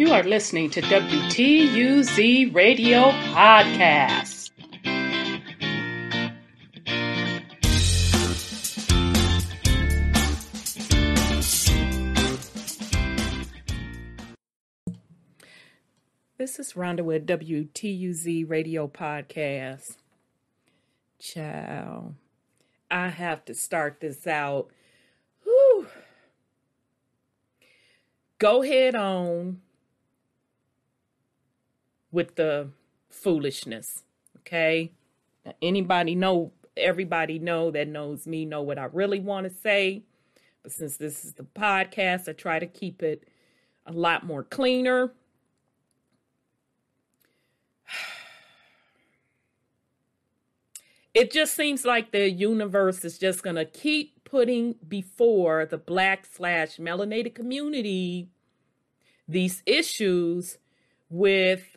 You are listening to WTUZ Radio Podcast. This is Rhonda with WTUZ Radio Podcast. Ciao. I have to start this out. Whew. Go head on with the foolishness. Okay. Now, anybody know, everybody know that knows me know what I really want to say. But since this is the podcast, I try to keep it a lot more cleaner. It just seems like the universe is just going to keep putting before the black slash melanated community these issues with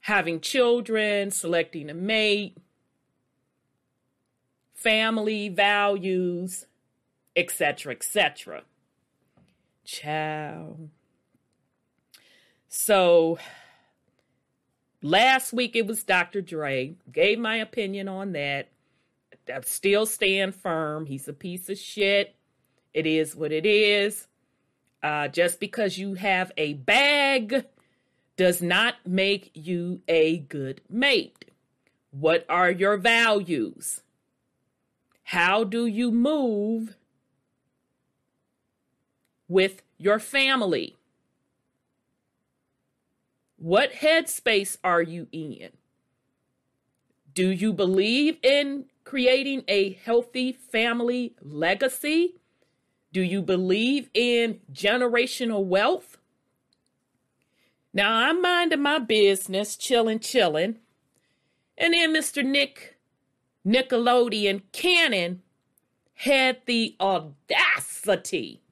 having children, selecting a mate, family values, etc., etc. Ciao. So last week it was Dr. Dre. Gave my opinion on that. I still stand firm. He's a piece of shit. It is what it is. Uh, just because you have a bag does not make you a good mate. What are your values? How do you move with your family? What headspace are you in? Do you believe in creating a healthy family legacy? Do you believe in generational wealth? Now I'm minding my business, chilling, chilling. And then Mr. Nick Nickelodeon Cannon had the audacity,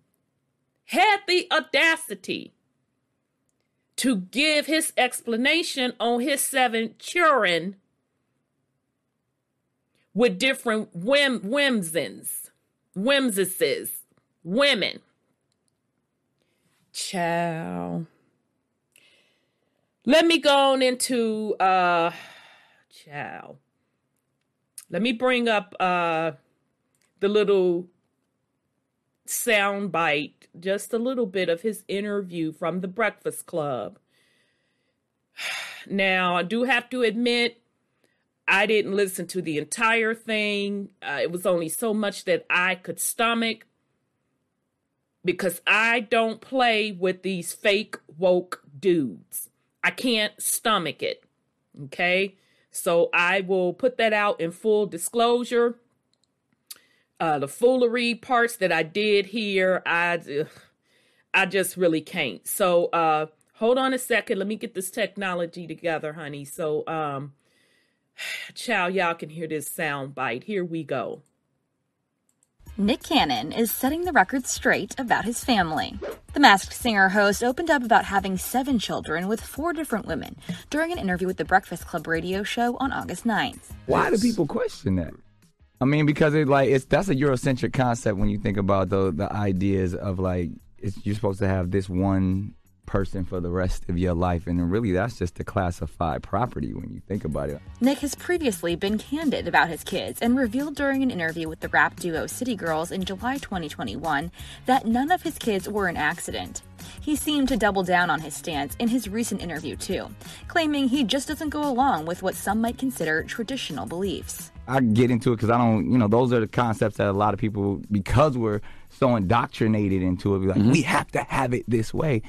had the audacity to give his explanation on his seven children with different whim, whimsins, whimsises, women. Ciao. Let me go on into uh ciao. Let me bring up uh the little sound bite, just a little bit of his interview from the Breakfast Club. Now, I do have to admit, I didn't listen to the entire thing. Uh, it was only so much that I could stomach because I don't play with these fake woke dudes. I can't stomach it. Okay. So I will put that out in full disclosure. Uh, the foolery parts that I did here, I, I just really can't. So, uh, hold on a second. Let me get this technology together, honey. So, um, chow, y'all can hear this sound bite. Here we go. Nick Cannon is setting the record straight about his family. The Masked Singer host opened up about having seven children with four different women during an interview with the Breakfast Club radio show on August 9th. Why do people question that? I mean, because it like it's that's a Eurocentric concept when you think about the the ideas of like it's, you're supposed to have this one person for the rest of your life, and really that's just a classified property when you think about it. Nick has previously been candid about his kids and revealed during an interview with the rap duo City Girls in July 2021 that none of his kids were an accident. He seemed to double down on his stance in his recent interview, too, claiming he just doesn't go along with what some might consider traditional beliefs. I get into it because I don't, you know, those are the concepts that a lot of people, because we're so indoctrinated into it, be like, Mm-hmm. we have to have it this way.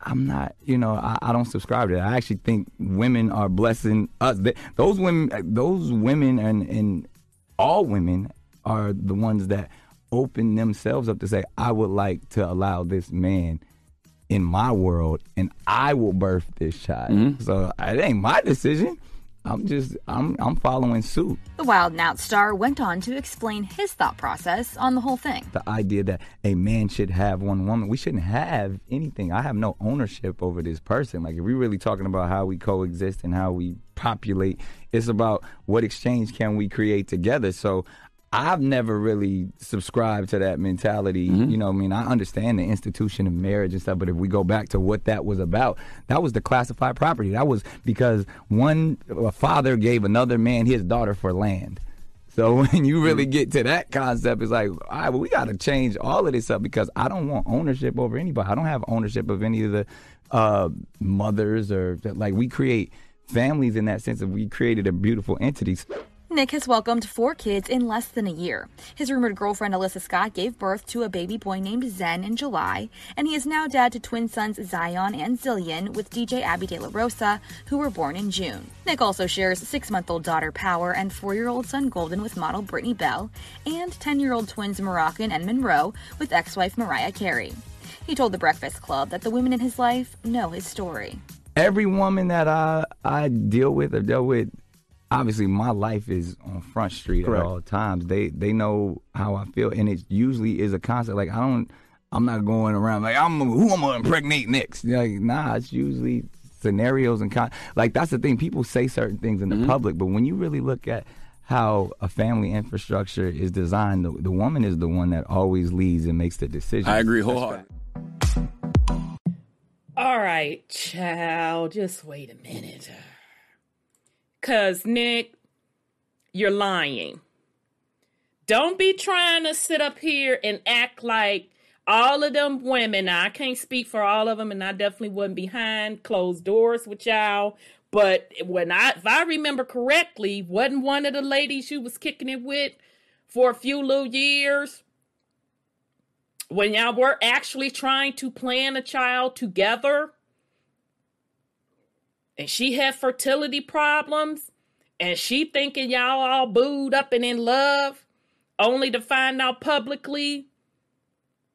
I'm not, you know, I, I don't subscribe to that. I actually think women are blessing us. Th- Those women, uh, those women, and and all women are the ones that open themselves up to say, I would like to allow this man in my world, and I will birth this child. Mm-hmm. So uh, it ain't my decision. I'm just, I'm, I'm following suit. The Wild and Out star went on to explain his thought process on the whole thing. the idea that a man should have one woman. We shouldn't have anything. I have no ownership over this person. Like if we're really talking about how we coexist and how we populate, it's about what exchange can we create together. So I've never really subscribed to that mentality. Mm-hmm. You know, I mean, I understand the institution of marriage and stuff, but if we go back to what that was about, that was the classified property. That was because one a father gave another man his daughter for land. So when you really Mm-hmm. get to that concept, it's like, all right, well, we got to change all of this up because I don't want ownership over anybody. I don't have ownership of any of the uh, mothers or like we create families in that sense of we created a beautiful entities. Nick has welcomed four kids in less than a year. His rumored girlfriend Alyssa Scott gave birth to a baby boy named Zen in July, and he is now dad to twin sons Zion and Zillion with DJ Abby De La Rosa, who were born in June. Nick also shares six month old daughter Power and four year old son Golden with model Brittany Bell, and 10 year old twins Moroccan and Monroe with ex wife Mariah Carey. He told the Breakfast Club that the women in his life know his story. every woman that I I deal with or dealt with, obviously my life is on Front Street Correct. at all times. They they know how I feel, and it usually is a concept. Like I don't, I'm not going around like I'm who I'm gonna impregnate next. Like nah, it's usually scenarios and con. Like that's the thing. People say certain things in the mm-hmm. public, but when you really look at how a family infrastructure is designed, the, the woman is the one that always leads and makes the decision. I agree wholeheartedly. All right, child, just wait a minute. Cause Nick, you're lying. Don't be trying to sit up here and act like all of them women. Now, I can't speak for all of them, and I definitely wasn't behind closed doors with y'all. But when I, if I remember correctly, wasn't one of the ladies you was kicking it with for a few little years when y'all were actually trying to plan a child together and she had fertility problems and she thinking y'all all booed up and in love only to find out publicly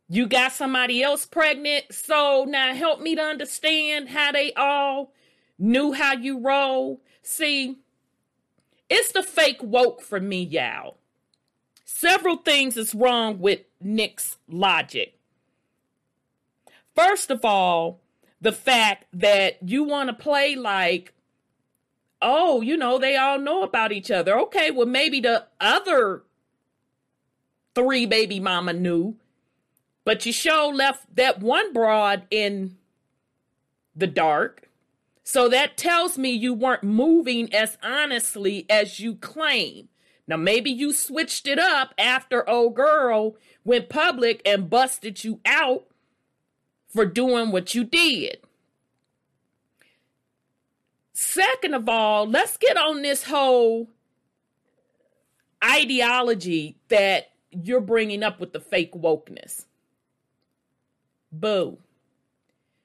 you got somebody else pregnant. So now help me to understand how they all knew how you roll. See it's the fake woke for me y'all. Several things is wrong with Nick's logic. First of all, the fact that you want to play like, oh, you know, they all know about each other. Okay, well, maybe the other three baby mama knew, but you show left that one broad in the dark. So that tells me you weren't moving as honestly as you claim. Now, maybe you switched it up after old girl went public and busted you out for doing what you did. Second of all, let's get on this whole ideology that you're bringing up with the fake wokeness. Boo.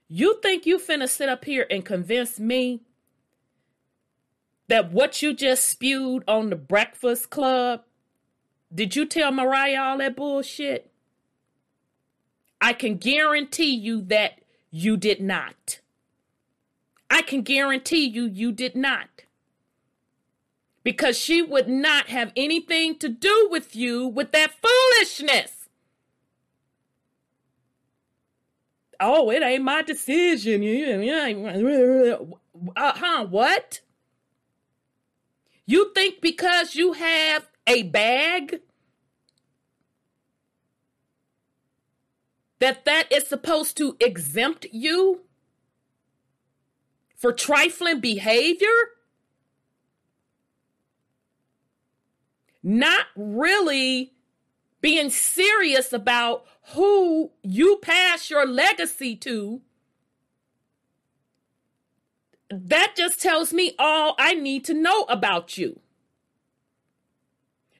You think you finna sit up here and convince me that what you just spewed on the Breakfast Club, did you tell Mariah all that bullshit? I can guarantee you that you did not. I can guarantee you you did not. Because she would not have anything to do with you with that foolishness. Oh, it ain't my decision. Uh huh. What? You think because you have a bag that that is supposed to exempt you for trifling behavior? Not really being serious about who you pass your legacy to. That just tells me all I need to know about you.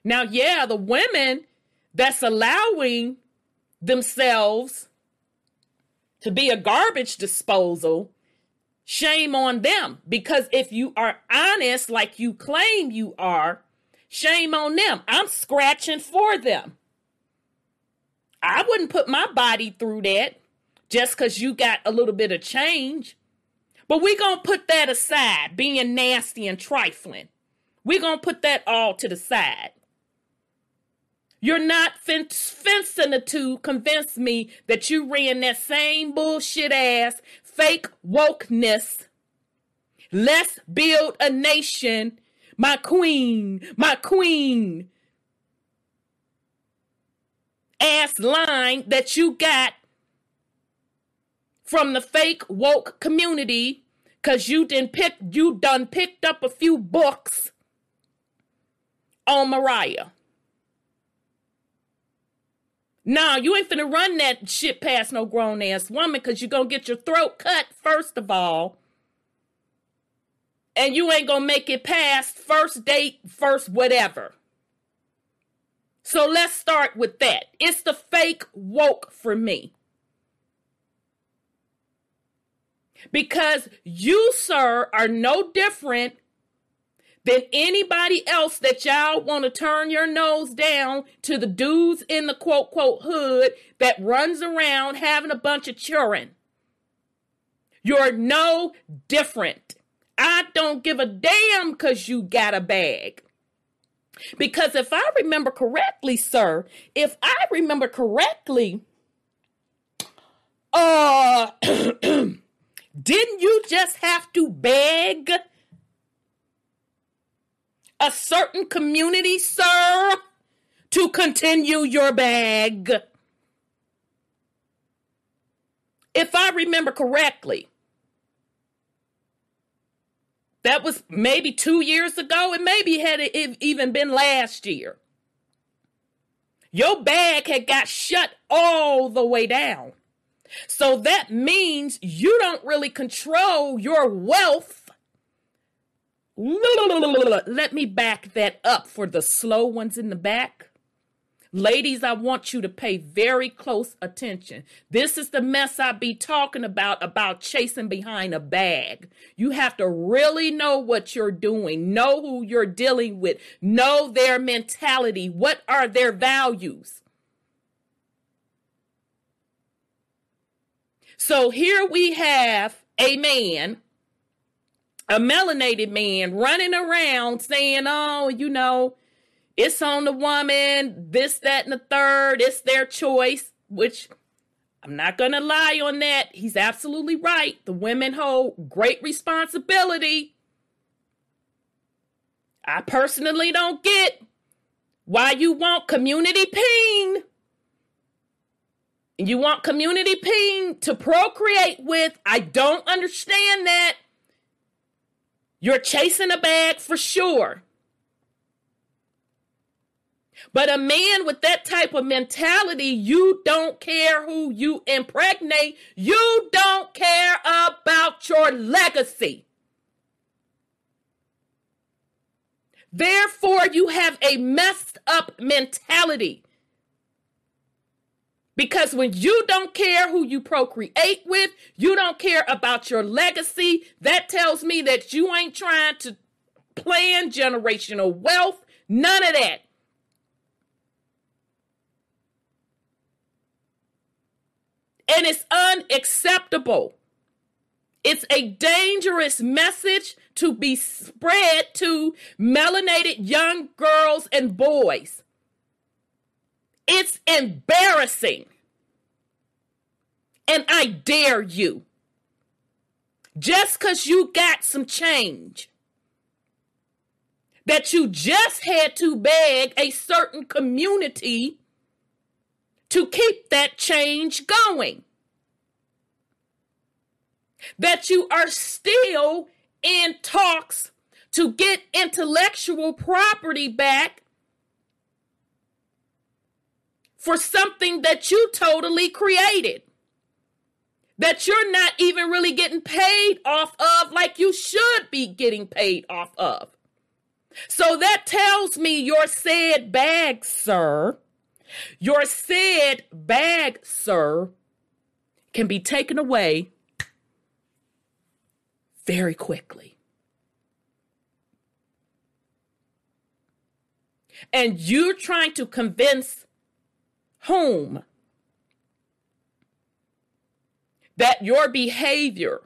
Now, yeah, the women that's allowing themselves to be a garbage disposal, shame on them. Because if you are honest, like you claim you are, shame on them. I'm scratching for them. I wouldn't put my body through that just because you got a little bit of change. But we're going to put that aside, being nasty and trifling. We're going to put that all to the side. You're not fencing to convince me that you ran that same bullshit ass fake wokeness. Let's build a nation. My queen, my queen. ass line that you got from the fake woke community because you didn't pick you done picked up a few books on Mariah. No, you ain't finna run that shit past no grown ass woman because you're gonna get your throat cut, first of all. And you ain't gonna make it past first date, first whatever. So let's start with that. It's the fake woke for me. Because you, sir, are no different than anybody else that y'all want to turn your nose down to the dudes in the quote, quote, hood that runs around having a bunch of children. You're no different. I don't give a damn because you got a bag. Because if I remember correctly, sir, if I remember correctly, uh, didn't you just have to beg a certain community, sir, to continue your bag? If I remember correctly, that was maybe two years ago. and maybe had it even been last year. Your bag had got shut all the way down. So that means you don't really control your wealth. Let me back that up for the slow ones in the back. Ladies, I want you to pay very close attention. This is the mess I be talking about, about chasing behind a bag. You have to really know what you're doing, know who you're dealing with, know their mentality. What are their values? So here we have a man, a melanated man, running around saying, Oh, you know, it's on the woman, this, that, and the third. It's their choice, which I'm not going to lie on that. He's absolutely right. The women hold great responsibility. I personally don't get why you want community pain. You want community pain to procreate with. I don't understand that. You're chasing a bag for sure. But a man with that type of mentality, you don't care who you impregnate. You don't care about your legacy. Therefore, you have a messed up mentality. Because when you don't care who you procreate with, you don't care about your legacy, that tells me that you ain't trying to plan generational wealth. None of that. and it's unacceptable. It's a dangerous message to be spread to melanated young girls and boys. It's embarrassing. And I dare you. Just because you got some change, that you just had to beg a certain community to keep that change going. That you are still in talks to get intellectual property back for something that you totally created. That you're not even really getting paid off of like you should be getting paid off of. So that tells me your said bag, sir, your said bag, sir, can be taken away very quickly. And you're trying to convince whom that your behavior,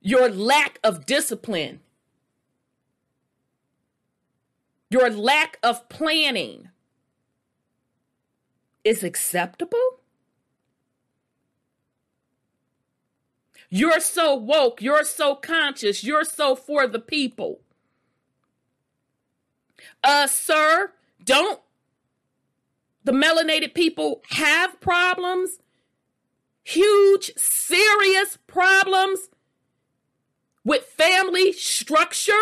your lack of discipline, your lack of planning, is acceptable? You're so woke, you're so conscious, you're so for the people. Uh, sir, don't the melanated people have problems, huge, serious problems with family structure.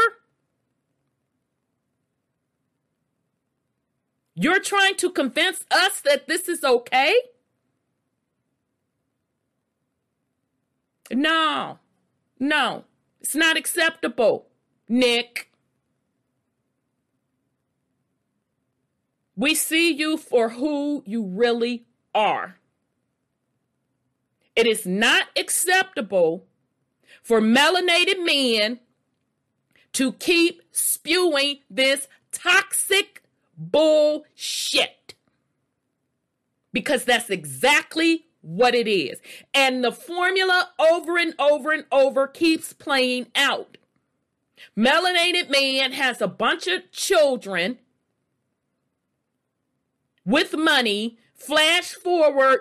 You're trying to convince us that this is okay? No, no, it's not acceptable, Nick. We see you for who you really are. It is not acceptable for melanated men to keep spewing this toxic bullshit. Because that's exactly what it is. And the formula over and over and over keeps playing out. Melanated man has a bunch of children with money, flash forward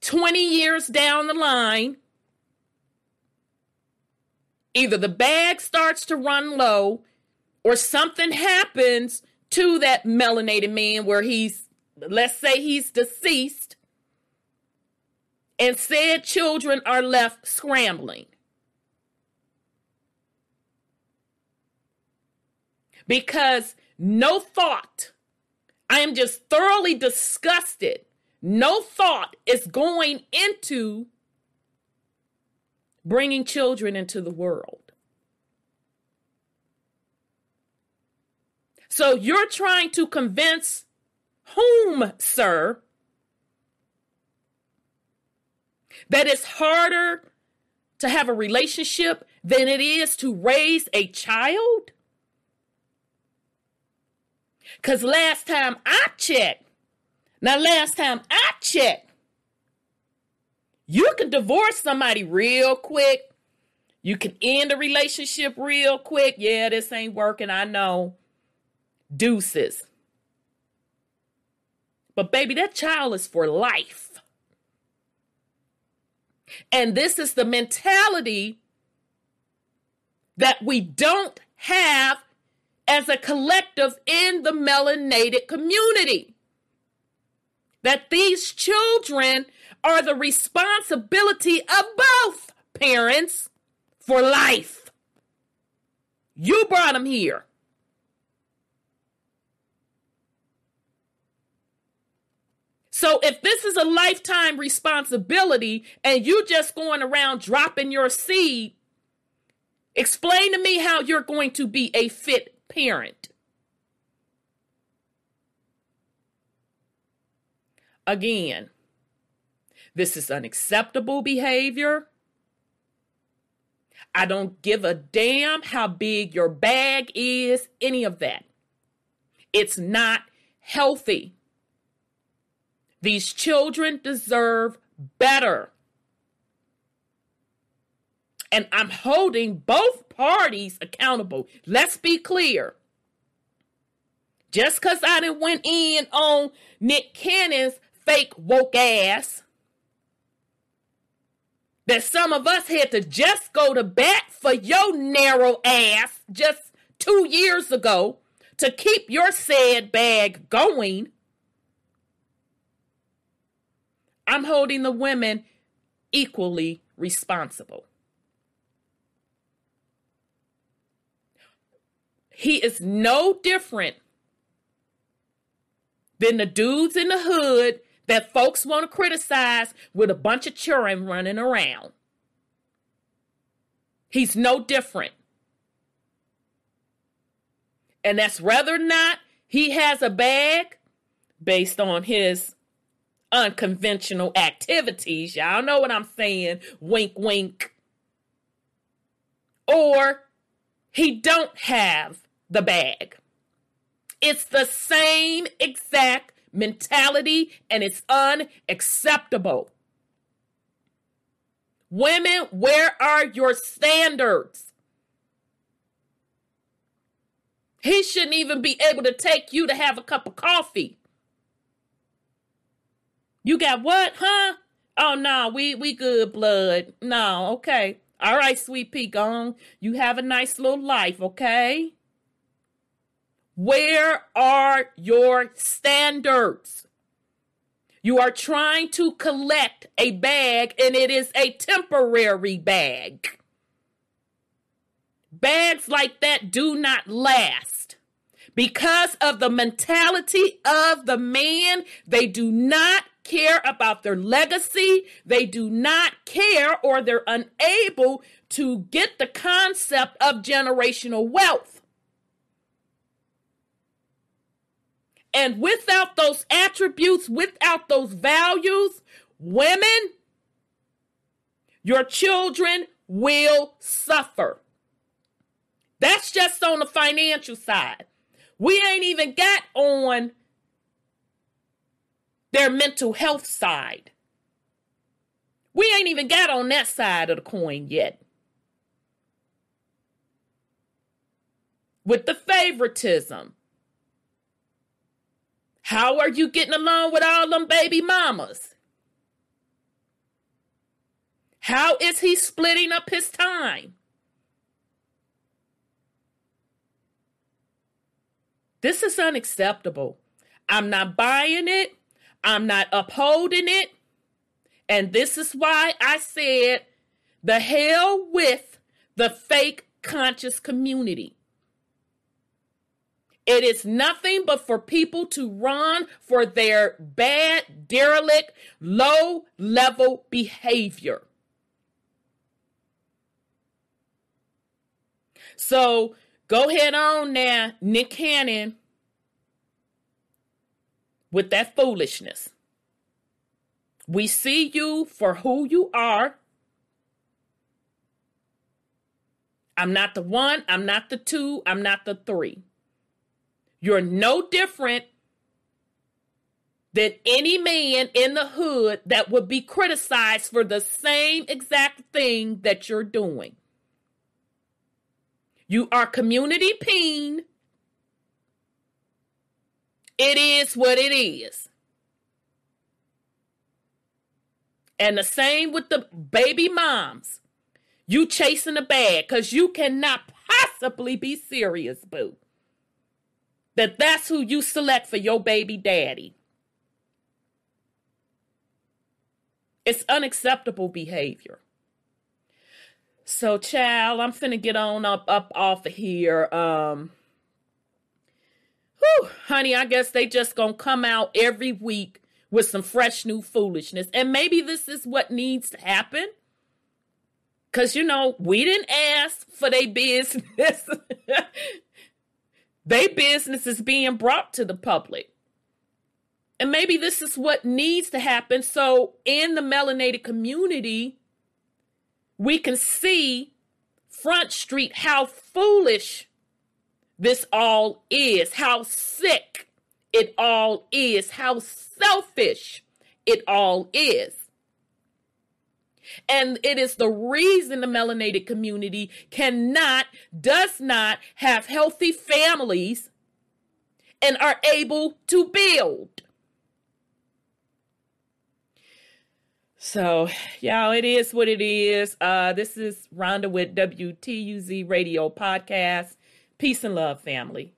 20 years down the line, either the bag starts to run low or something happens to that melanated man where he's, let's say he's deceased, and said children are left scrambling. Because no thought I am just thoroughly disgusted. No thought is going into bringing children into the world. So you're trying to convince whom, sir, that it's harder to have a relationship than it is to raise a child? Because last time I checked, now last time I checked, you can divorce somebody real quick. You can end a relationship real quick. Yeah, this ain't working. I know. Deuces. But baby, that child is for life. And this is the mentality that we don't have as a collective in the melanated community. That these children are the responsibility of both parents for life. You brought them here. So if this is a lifetime responsibility and you just going around dropping your seed, explain to me how you're going to be a fit parent. Again, this is unacceptable behavior. I don't give a damn how big your bag is, any of that. It's not healthy. These children deserve better. And I'm holding both parties accountable. Let's be clear. Just because I didn't went in on Nick Cannon's fake woke ass, that some of us had to just go to bat for your narrow ass just two years ago to keep your sad bag going. I'm holding the women equally responsible. He is no different than the dudes in the hood that folks want to criticize with a bunch of children running around. He's no different. And that's whether or not he has a bag based on his unconventional activities. Y'all know what I'm saying. Wink, wink. Or he don't have the bag. It's the same exact mentality and it's unacceptable. Women, where are your standards? He shouldn't even be able to take you to have a cup of coffee. You got what, huh? Oh no, we we good blood. No, okay. All right, sweet pea. You have a nice little life, okay? Where are your standards? You are trying to collect a bag, and it is a temporary bag. Bags like that do not last. Because of the mentality of the man, they do not care about their legacy. They do not care or they're unable to get the concept of generational wealth. And without those attributes, without those values, women, your children will suffer. That's just on the financial side. We ain't even got on their mental health side. We ain't even got on that side of the coin yet. With the favoritism. How are you getting along with all them baby mamas? How is he splitting up his time? This is unacceptable. I'm not buying it. I'm not upholding it. And this is why I said the hell with the fake conscious community. It is nothing but for people to run for their bad, derelict, low level behavior. So go ahead on now, Nick Cannon with that foolishness. We see you for who you are. I'm not the one, I'm not the two, I'm not the three. You're no different than any man in the hood that would be criticized for the same exact thing that you're doing. You are community peen it is what it is. And the same with the baby moms. You chasing a bag because you cannot possibly be serious, boo. That that's who you select for your baby daddy. It's unacceptable behavior. So, child, I'm finna get on up up off of here. Um, Whew, honey, I guess they just gonna come out every week with some fresh new foolishness. And maybe this is what needs to happen. Cause you know, we didn't ask for their business. their business is being brought to the public. And maybe this is what needs to happen. So in the melanated community, we can see Front Street how foolish this all is, how sick it all is, how selfish it all is. And it is the reason the melanated community cannot, does not have healthy families and are able to build. So, y'all, it is what it is. Uh, this is Rhonda with WTUZ Radio Podcast. Peace and love, family.